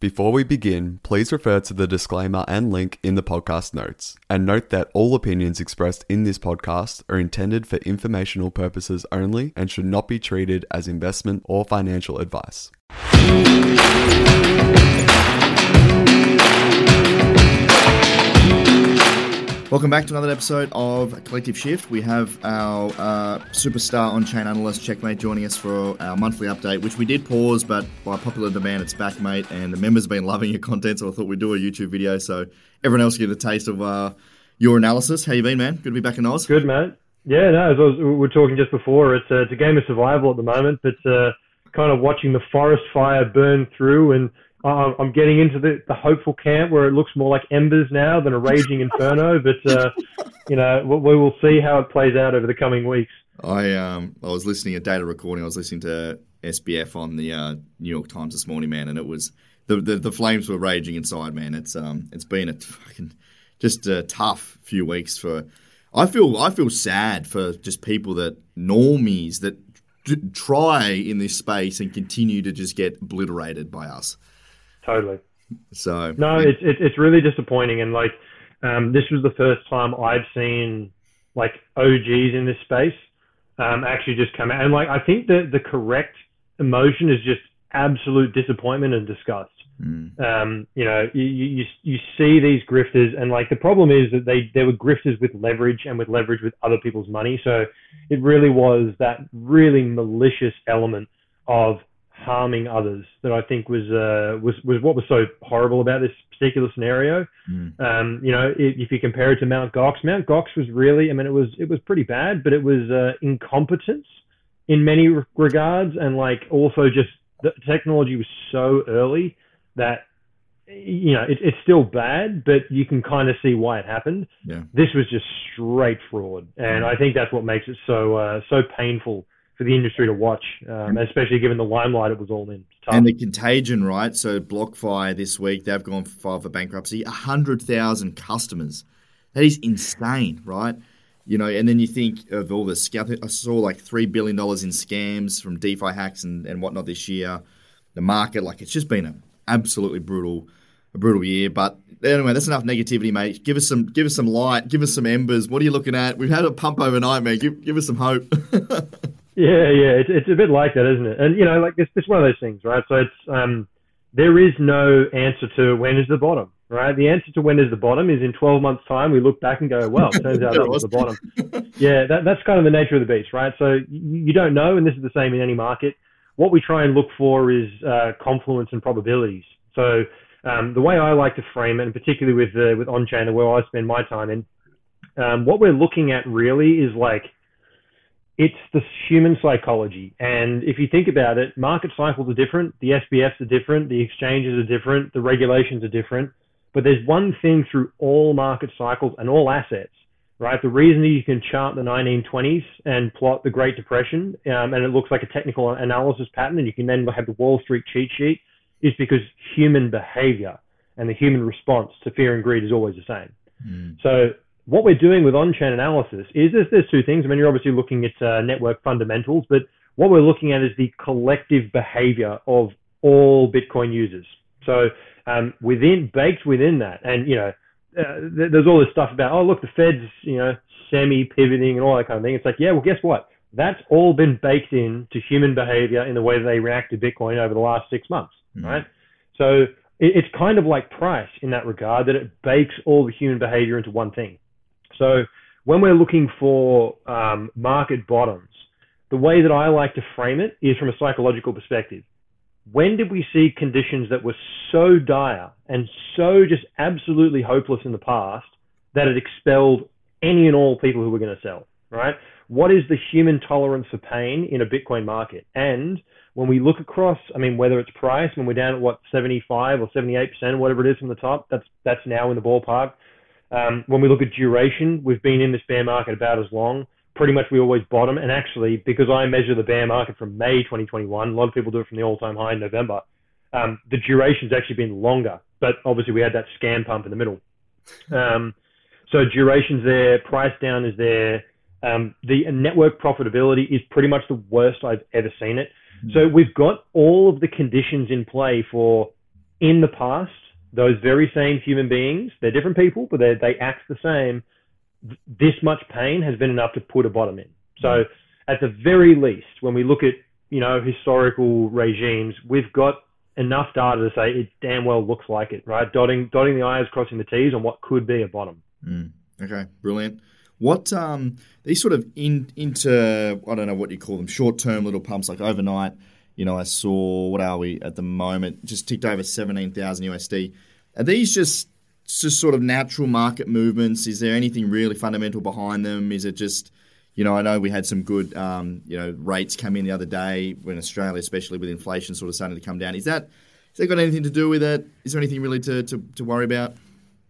Before we begin, please refer to the disclaimer and link in the podcast notes. And note that all opinions expressed in this podcast are intended for informational purposes only and should not be treated as investment or financial advice. Welcome back to another episode of Collective Shift. We have our uh, superstar on chain analyst Checkmate joining us for our monthly update, which we did pause, but by popular demand, it's back, mate. And the members have been loving your content, so I thought we'd do a YouTube video so everyone else get a taste of uh, your analysis. How you been, man? Good to be back in Oz. Good, mate. Yeah, no, as was, we were talking just before, it's a, it's a game of survival at the moment, but uh, kind of watching the forest fire burn through and uh, I'm getting into the, the hopeful camp where it looks more like embers now than a raging inferno. But uh, you know, we will see how it plays out over the coming weeks. I um I was listening to data recording. I was listening to SBF on the uh, New York Times this morning, man, and it was the, the, the flames were raging inside, man. It's um it's been a fucking just a tough few weeks for. I feel I feel sad for just people that normies that try in this space and continue to just get obliterated by us. Totally. So no, it's it's it's really disappointing, and like um, this was the first time I've seen like OGs in this space um, actually just come out, and like I think that the correct emotion is just absolute disappointment and disgust. Mm. Um, you know, you, you you see these grifters, and like the problem is that they they were grifters with leverage and with leverage with other people's money. So it really was that really malicious element of harming others that I think was uh, was was what was so horrible about this particular scenario. Mm. Um, you know, if, if, you compare it to Mount Gox, Mount Gox was really, I mean, it was it was pretty bad, but it was uh, incompetence in many regards, and like also just the technology was so early that you know it, it's still bad, but you can kind of see why it happened. Yeah. This was just straight fraud, and mm. I think that's what makes it so uh, so painful for the industry to watch, um, especially given the limelight it was all in. And the contagion, right? So BlockFi this week, they've gone filed for bankruptcy. 100,000 customers. That is insane, right? You know, and then you think of all this. I saw like $3 billion in scams from DeFi hacks and, and whatnot this year. The market, like, it's just been an absolutely brutal, a brutal year. But anyway, that's enough negativity, mate. Give us some, give us some light, give us some embers. What are you looking at? We've had a pump overnight, mate. Give, give us some hope. Yeah, yeah, it's, it's a bit like that, isn't it? And you know, like it's, it's one of those things, right? So it's um, there is no answer to when is the bottom, right? The answer to when is the bottom is in 12 months' time we look back and go, well, turns out that was the bottom. yeah, that, that's kind of the nature of the beast, right? So you, you don't know, and this is the same in any market. What we try and look for is uh, confluence and probabilities. So um, the way I like to frame it, and particularly with uh, with on-chain, where I spend my time in, um, what we're looking at really is like it's the human psychology. And if you think about it, market cycles are different, the SBFs are different, the exchanges are different, the regulations are different. But there's one thing through all market cycles and all assets, right? The reason that you can chart the 1920s and plot the Great Depression, um, and it looks like a technical analysis pattern, and you can then have the Wall Street cheat sheet, is because human behavior and the human response to fear and greed is always the same. Mm. So what we're doing with on-chain analysis is there's, there's two things. I mean, you're obviously looking at uh, network fundamentals, but what we're looking at is the collective behavior of all Bitcoin users. So um, within baked within that, and you know, uh, th- there's all this stuff about oh look, the Fed's you know semi-pivoting and all that kind of thing. It's like yeah, well guess what? That's all been baked in to human behavior in the way that they react to Bitcoin over the last six months, mm. right? So it, it's kind of like price in that regard that it bakes all the human behavior into one thing. So when we're looking for um, market bottoms, the way that I like to frame it is from a psychological perspective. When did we see conditions that were so dire and so just absolutely hopeless in the past that it expelled any and all people who were going to sell, right? What is the human tolerance for pain in a Bitcoin market? And when we look across, I mean, whether it's price, when we're down at what 75 or 78 percent, whatever it is from the top, that's that's now in the ballpark. Um, when we look at duration, we've been in this bear market about as long. Pretty much we always bottom. And actually, because I measure the bear market from May 2021, a lot of people do it from the all-time high in November. Um, the duration's actually been longer, but obviously we had that scam pump in the middle. Um, so duration's there, price down is there. Um, the network profitability is pretty much the worst I've ever seen it. Mm-hmm. So we've got all of the conditions in play for in the past, those very same human beings, they're different people, but they they act the same. This much pain has been enough to put a bottom in. So, at the very least, when we look at you know historical regimes, we've got enough data to say it damn well looks like it, right? Dotting dotting the i's, crossing the t's on what could be a bottom. Mm. Okay, brilliant. What um these sort of in into I don't know what you call them short term little pumps like overnight. You know, I saw what are we at the moment? Just ticked over seventeen thousand USD. Are these just just sort of natural market movements? Is there anything really fundamental behind them? Is it just you know, I know we had some good, um, you know, rates come in the other day when Australia, especially with inflation sort of starting to come down. Is that has that got anything to do with it? Is there anything really to, to, to worry about?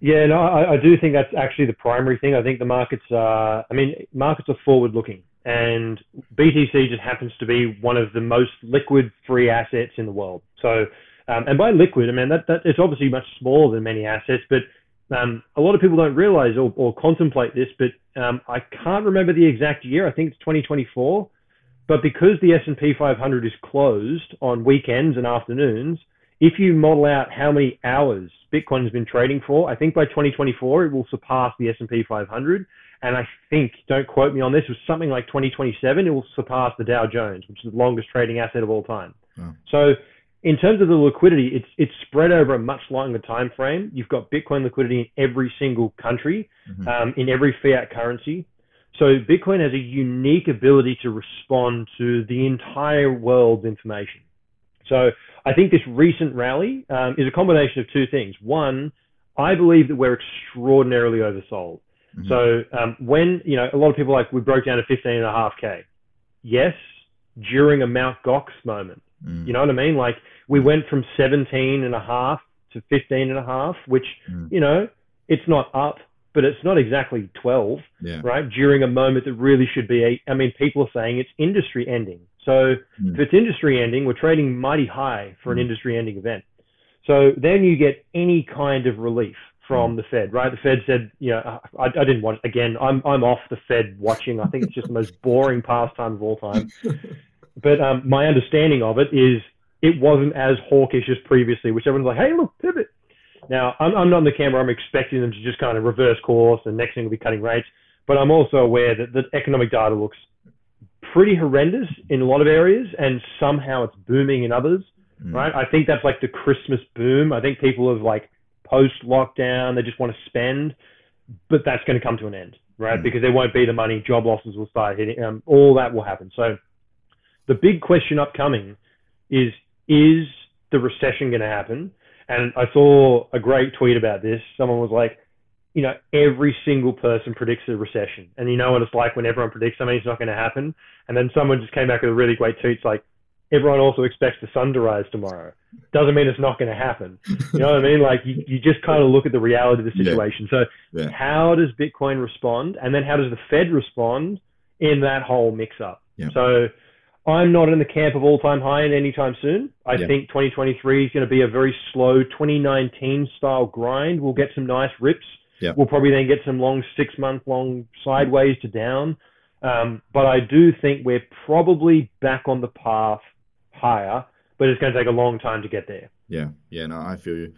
Yeah, no, I, I, do think that's actually the primary thing. I think the markets are, I mean, markets are forward looking, and BTC just happens to be one of the most liquid free assets in the world. So, um, and by liquid, I mean that, that it's obviously much smaller than many assets, but um, a lot of people don't realize or, or contemplate this, but um, I can't remember the exact year. I think it's 2024. But because the S&P 500 is closed on weekends and afternoons, if you model out how many hours Bitcoin has been trading for, I think by 2024 it will surpass the S&P 500. And I think, don't quote me on this, it was something like 2027 it will surpass the Dow Jones, which is the longest trading asset of all time. Oh. So in terms of the liquidity, it's it's spread over a much longer time frame. You've got Bitcoin liquidity in every single country, mm-hmm. um, in every fiat currency. So Bitcoin has a unique ability to respond to the entire world's information. So I think this recent rally um, is a combination of two things. One, I believe that we're extraordinarily oversold. Mm-hmm. So um, when you know a lot of people like we broke down to 15 and a half k. Yes, during a Mount Gox moment. Mm. You know what I mean? Like we went from 17 and a half to 15 and a half, which, mm. you know, it's not up, but it's not exactly 12, yeah. right? During a moment that really should be, I mean, people are saying it's industry ending. So mm. if it's industry ending, we're trading mighty high for an mm. industry ending event. So then you get any kind of relief from mm. the Fed, right? The Fed said, you know, I, I didn't watch again. I'm I'm off the Fed watching. I think it's just the most boring pastime of all time. But um, my understanding of it is it wasn't as hawkish as previously, which everyone's like, hey, look, pivot. Now, I'm, I'm not on the camera. I'm expecting them to just kind of reverse course, and next thing will be cutting rates. But I'm also aware that the economic data looks pretty horrendous in a lot of areas, and somehow it's booming in others. Mm. Right? I think that's like the Christmas boom. I think people have like post lockdown, they just want to spend, but that's going to come to an end, right? Mm. Because there won't be the money, job losses will start hitting, um, all that will happen. So the big question upcoming is is the recession going to happen? And I saw a great tweet about this. Someone was like, you know, every single person predicts a recession. And you know what it's like when everyone predicts something, it's not going to happen. And then someone just came back with a really great tweet. It's like, everyone also expects the sun to rise tomorrow. Doesn't mean it's not going to happen. You know what I mean? Like you, you just kind of look at the reality of the situation. Yeah. So yeah. how does Bitcoin respond? And then how does the Fed respond in that whole mix up? Yeah. So I'm not in the camp of all-time high in anytime soon. I think 2023 is going to be a very slow 2019 style grind. We'll get some nice rips. We'll probably then get some long six-month long sideways to down. Um, but I do think we're probably back on the path higher, but it's going to take a long time to get there. Yeah, yeah, no, I feel you.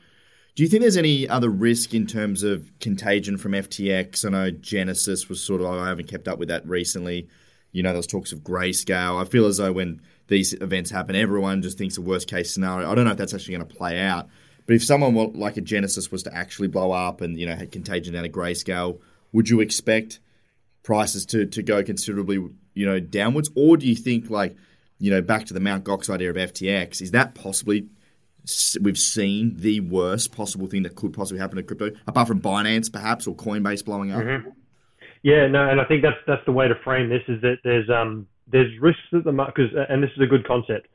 Do you think there's any other risk in terms of contagion from FTX? I know Genesis was sort of, I haven't kept up with that recently. You know, was talks of grayscale. I feel as though when these events happen, everyone just thinks the worst case scenario. I don't know if that's actually going to play out. But if someone like a Genesis was to actually blow up and you know had contagion down a grayscale, would you expect prices to to go considerably you know downwards, or do you think like you know back to the Mount Gox idea of FTX, is that possibly we've seen the worst possible thing that could possibly happen to crypto, apart from Binance perhaps or Coinbase blowing up? Mm-hmm. Yeah, no, and I think that's that's the way to frame this is that there's um there's risks that the market and this is a good concept.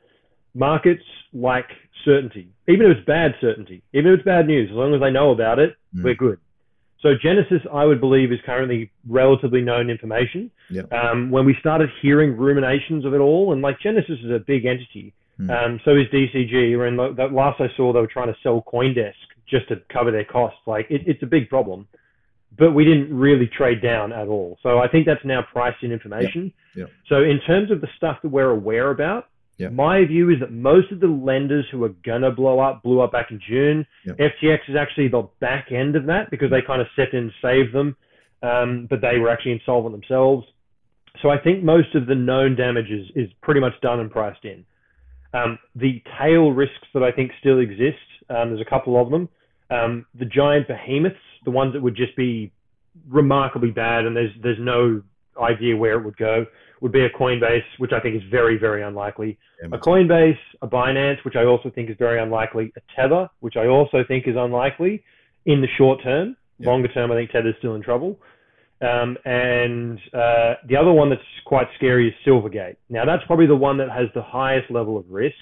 Markets like certainty, even if it's bad certainty, even if it's bad news, as long as they know about it, mm. we're good. So Genesis, I would believe, is currently relatively known information. Yep. Um, when we started hearing ruminations of it all, and like Genesis is a big entity, mm. um, so is DCG. And the last I saw, they were trying to sell CoinDesk just to cover their costs. Like it, it's a big problem but we didn't really trade down at all. So I think that's now priced in information. Yep. Yep. So in terms of the stuff that we're aware about, Yeah. My view is that most of the lenders who are gonna blow up blew up back in June. Yeah. FTX is actually the back end of that because they kind of stepped in and saved them, um, but they were actually insolvent themselves. So I think most of the known damage is, is pretty much done and priced in. Um, the tail risks that I think still exist, um, there's a couple of them. Um, the giant behemoths, the ones that would just be remarkably bad, and there's there's no idea where it would go, would be a Coinbase, which I think is very very unlikely. Yeah, A Coinbase, a Binance, which I also think is very unlikely. A Tether, which I also think is unlikely in the short term. Yeah. Longer term, I think Tether's still in trouble. Um, and uh, the other one that's quite scary is Silvergate. Now, that's probably the one that has the highest level of risk.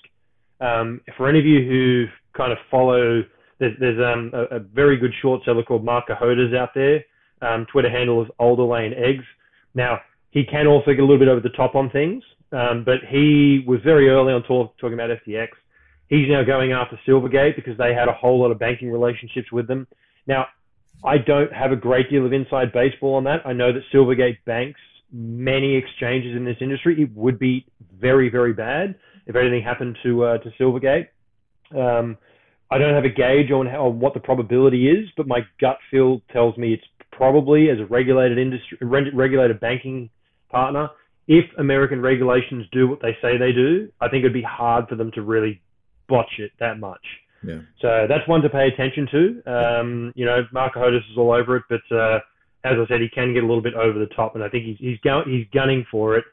Um, for any of you who kind of follow, there's, there's um, a, a very good short seller called Marc Cohodes out there. Um, Twitter handle is Alder Lane Eggs. Now, he can also get a little bit over the top on things, um, but he was very early on talk, talking about FTX. He's now going after Silvergate because they had a whole lot of banking relationships with them. Now, I don't have a great deal of inside baseball on that. I know that Silvergate banks many exchanges in this industry. It would be very, very bad if anything happened to uh, to Silvergate. Um, I don't have a gauge on how on what the probability is, but my gut feel tells me it's probably as a regulated industry, regulated banking partner. If American regulations do what they say they do, I think it'd be hard for them to really botch it that much. Yeah. So that's one to pay attention to. Um, you know, Marc Cohodes is all over it, but uh, as I said, he can get a little bit over the top, and I think he's he's, go- he's gunning for it.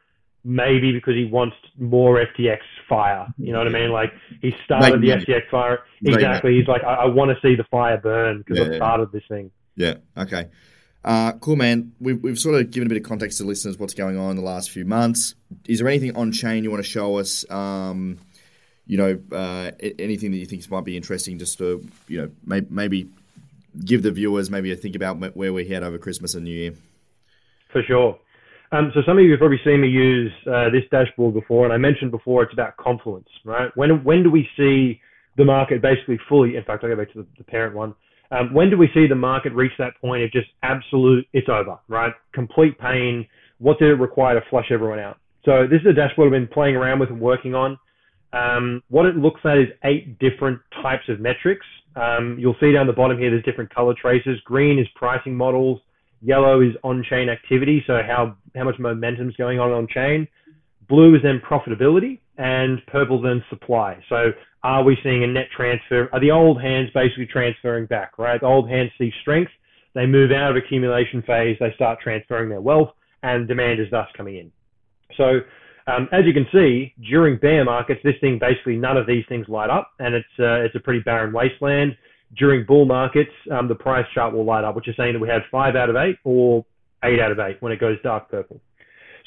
Maybe because he wants more FTX fire. You know what I mean? Like he started Make the money. FTX fire. Make Exactly. He's like, I, I want to see the fire burn because Yeah, I've started this thing. Yeah. Okay. Uh, cool, man. We've, we've sort of given a bit of context to listeners what's going on in the last few months. Is there anything on chain you want to show us? Um, you know, uh, anything that you think might be interesting, just to you know, may, maybe give the viewers maybe a think about where we're head over Christmas and New Year. For sure. Um, so some of you have probably seen me use uh, this dashboard before, and I mentioned before it's about confluence, right? When when do we see the market basically fully? In fact, I'll go back to the, the parent one. Um, when do we see the market reach that point of just absolute, it's over, right? Complete pain. What did it require to flush everyone out? So this is a dashboard I've been playing around with and working on. Um, what it looks at is eight different types of metrics. Um, you'll see down the bottom here, there's different color traces. Green is pricing models. Yellow is on-chain activity, so how, how much momentum is going on on-chain. Blue is then profitability, and purple then supply. So are we seeing a net transfer? Are the old hands basically transferring back, right? The old hands see strength, they move out of accumulation phase, they start transferring their wealth, and demand is thus coming in. So um, as you can see, during bear markets, this thing basically none of these things light up, and it's uh, it's a pretty barren wasteland. During bull markets, um, the price chart will light up, which is saying that we had five out of eight or eight out of eight when it goes dark purple.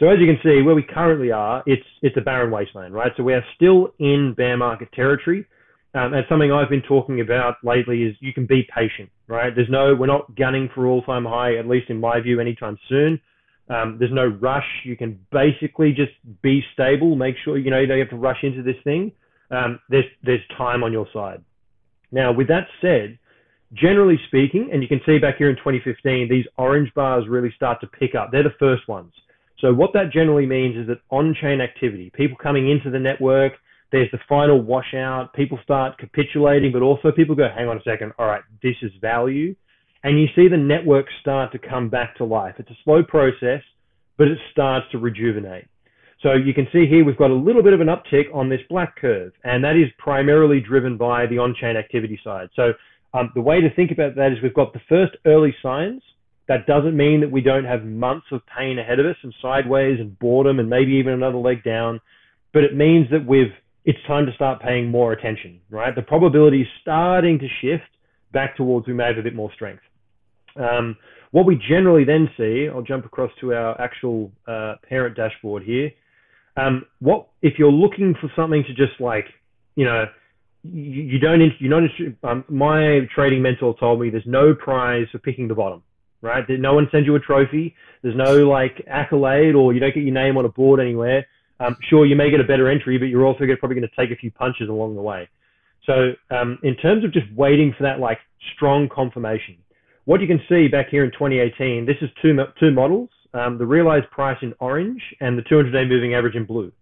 So as you can see, where we currently are, it's it's a barren wasteland, right? So we are still in bear market territory. Um, and something I've been talking about lately is you can be patient, right? There's no, we're not gunning for all-time high, at least in my view, anytime soon. Um, there's no rush. You can basically just be stable. Make sure you know you don't have to rush into this thing. Um, there's there's time on your side. Now, with that said, generally speaking, and you can see back here in 2015, these orange bars really start to pick up. They're the first ones. So what that generally means is that on-chain activity, people coming into the network, there's the final washout. People start capitulating, but also people go, hang on a second. All right, this is value and you see the network start to come back to life. It's a slow process, but it starts to rejuvenate. So you can see here we've got a little bit of an uptick on this black curve, and that is primarily driven by the on-chain activity side. So um, the way to think about that is we've got the first early signs. That doesn't mean that we don't have months of pain ahead of us and sideways and boredom and maybe even another leg down, but it means that we've it's time to start paying more attention, right? The probability is starting to shift back towards we may have a bit more strength. Um, what we generally then see, I'll jump across to our actual uh, parent dashboard here. Um, what if you're looking for something to just like, you know, you, you don't, you're not. Um, my trading mentor told me there's no prize for picking the bottom, right? No one sends you a trophy. There's no like accolade, or you don't get your name on a board anywhere. Um, sure, you may get a better entry, but you're also probably going to take a few punches along the way. So, um, in terms of just waiting for that like strong confirmation, what you can see back here in 2018, this is two, two models, um, the realized price in orange and the 200-day moving average in blue.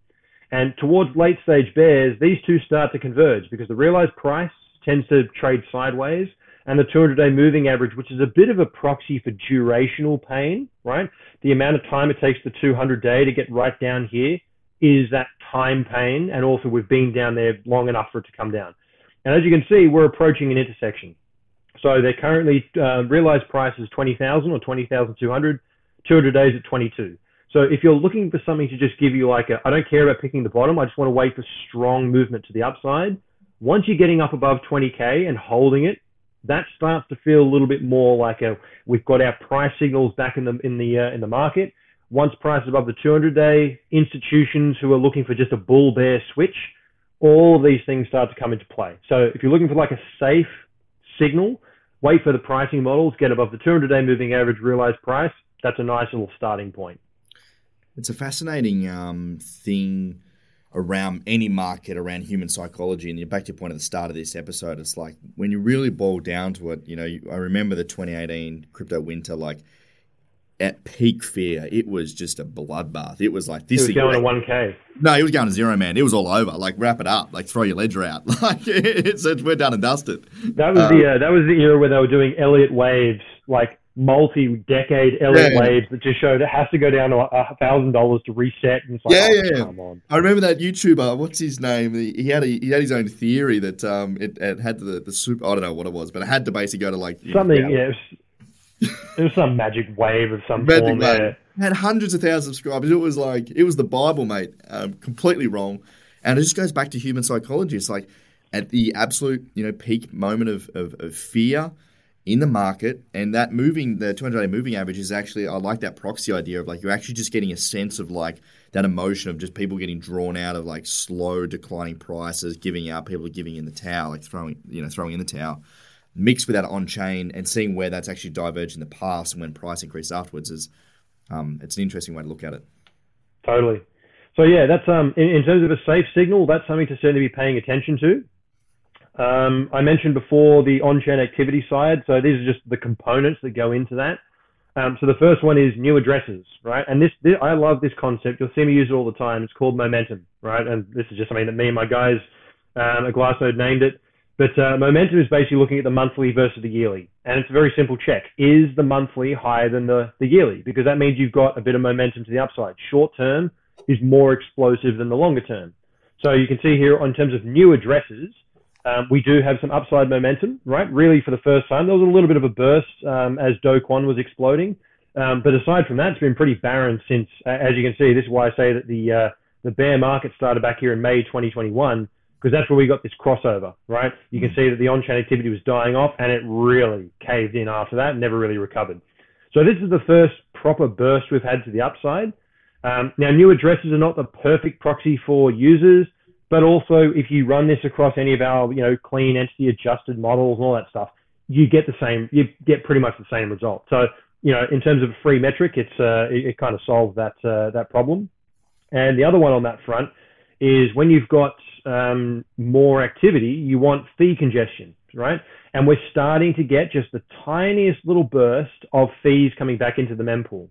And towards late stage bears, these two start to converge because the realized price tends to trade sideways and the 200 day moving average, which is a bit of a proxy for durational pain, right? The amount of time it takes the 200 day to get right down here is that time pain. And also we've been down there long enough for it to come down. And as you can see, we're approaching an intersection. So they're currently uh, realized price is 20,000 or 20,200, 200 days at 22. So if you're looking for something to just give you like a, I don't care about picking the bottom, I just want to wait for strong movement to the upside. Once you're getting up above 20k and holding it, that starts to feel a little bit more like a we've got our price signals back in the in the uh, in the market. Once price is above the 200 day, institutions who are looking for just a bull bear switch, all of these things start to come into play. So if you're looking for like a safe signal, wait for the pricing models, get above the 200 day moving average realized price. That's a nice little starting point. It's a fascinating um, thing around any market, around human psychology. And back to your point at the start of this episode, it's like when you really boil down to it, you know, I remember the 2018 crypto winter, like at peak fear, it was just a bloodbath. It was like this. It was going to one k. No, it was going to zero, man. It was all over. Like wrap it up. Like throw your ledger out. Like it's, it's we're done and dusted. That was um, the uh, that was the era where they were doing Elliott waves, like multi-decade Elliott yeah. waves that just showed it has to go down to a thousand dollars to reset. And like, yeah, oh, yeah. Come on. I remember that YouTuber. What's his name? He had a, he had his own theory that um it, it had the the super. I don't know what it was, but it had to basically go to like something. Know, yeah, it was, it was, some magic wave of some magic form. Wave. Had hundreds of thousands of subscribers. It was like it was the Bible, mate. Um, completely wrong, and it just goes back to human psychology. It's like at the absolute you know peak moment of, of, of fear in the market, and that moving the 200 day moving average is actually I like that proxy idea of like you're actually just getting a sense of like that emotion of just people getting drawn out of like slow declining prices, giving out, people giving in the towel, like throwing you know throwing in the towel, mixed with that on chain and seeing where that's actually diverged in the past and when price increased afterwards is um, it's an interesting way to look at it. Totally. So yeah, that's um in, in terms of a safe signal, that's something to certainly be paying attention to. Um, I mentioned before the on-chain activity side. So these are just the components that go into that. Um, so the first one is new addresses, right? And this, this, I love this concept. You'll see me use it all the time. It's called momentum, right? And this is just something that me and my guys um, at Glassnode named it. But uh, momentum is basically looking at the monthly versus the yearly. And it's a very simple check. Is the monthly higher than the, the yearly? Because that means you've got a bit of momentum to the upside. Short term is more explosive than the longer term. So you can see here in terms of new addresses, um, we do have some upside momentum, right? Really, for the first time, there was a little bit of a burst um, as Do Kwon was exploding. Um, but aside from that, it's been pretty barren since, as you can see, this is why I say that the uh, the bear market started back here in May 2021 because that's where we got this crossover, right? You can mm. see that the on-chain activity was dying off, and it really caved in after that, never really recovered. So this is the first proper burst we've had to the upside. Um, now, new addresses are not the perfect proxy for users. But also, if you run this across any of our, you know, clean entity adjusted models and all that stuff, you get the same, you get pretty much the same result. So, you know, in terms of a free metric, it's uh, it, it kind of solves that uh, that problem. And the other one on that front is when you've got um, more activity, you want fee congestion, right? And we're starting to get just the tiniest little burst of fees coming back into the mempool.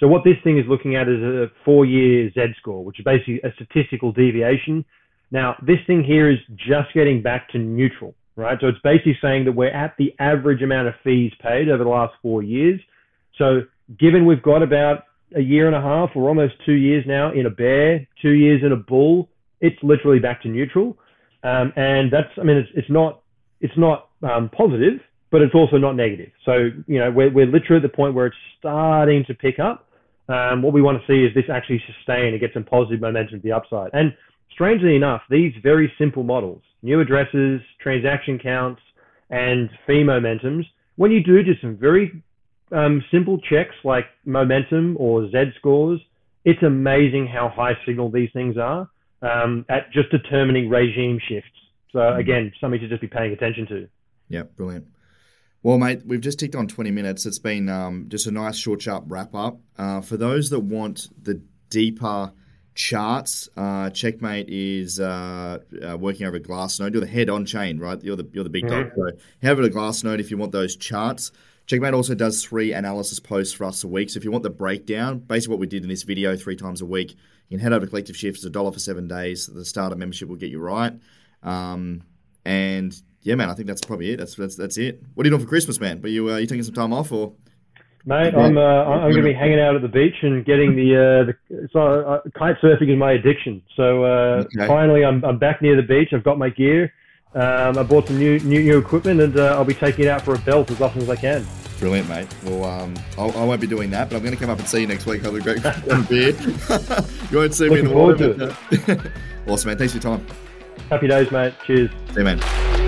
So what this thing is looking at is a four-year Z score, which is basically a statistical deviation now, this thing here is just getting back to neutral, right? So it's basically saying that we're at the average amount of fees paid over the last four years. So given we've got about a year and a half or almost two years now in a bear, two years in a bull, it's literally back to neutral. Um, and that's, I mean, it's, it's not, it's not um, positive, but it's also not negative. So, you know, we're, we're literally at the point where it's starting to pick up. Um, what we want to see is this actually sustain and get some positive momentum to the upside. And strangely enough, these very simple models, new addresses, transaction counts, and fee momentums, when you do just some very um, simple checks like momentum or Z scores, it's amazing how high signal these things are um, at just determining regime shifts. So mm-hmm. again, something to just be paying attention to. Yeah, brilliant. Well, mate, we've just ticked on 20 minutes. It's been um, just a nice, short, sharp wrap up. Uh, for those that want the deeper charts. Uh, Checkmate is uh, uh, working over Glassnode. You're the head on chain, right? You're the you're the big mm-hmm. dog. So head over to Glassnode if you want those charts. Checkmate also does three analysis posts for us a week. So if you want the breakdown, basically what we did in this video three times a week, you can head over to Collective Shift. It's a dollar for seven days. The starter membership will get you right. Um, and yeah, man, I think that's probably it. That's that's that's it. What are you doing for Christmas, man? Are you uh, you taking some time off or? Mate, I'm uh, I'm going to be hanging out at the beach and getting the uh, the so uh, kite surfing is my addiction. So uh, okay. finally, I'm I'm back near the beach. I've got my gear. Um, I bought some new new, new equipment and uh, I'll be taking it out for a belt as often as I can. Brilliant, mate. Well, um, I'll, I will not be doing that, but I'm going to come up and see you next week. Have a great beer. you won't see Looking me in the water. awesome, man. Thanks for your time. Happy days, mate. Cheers. See you, man.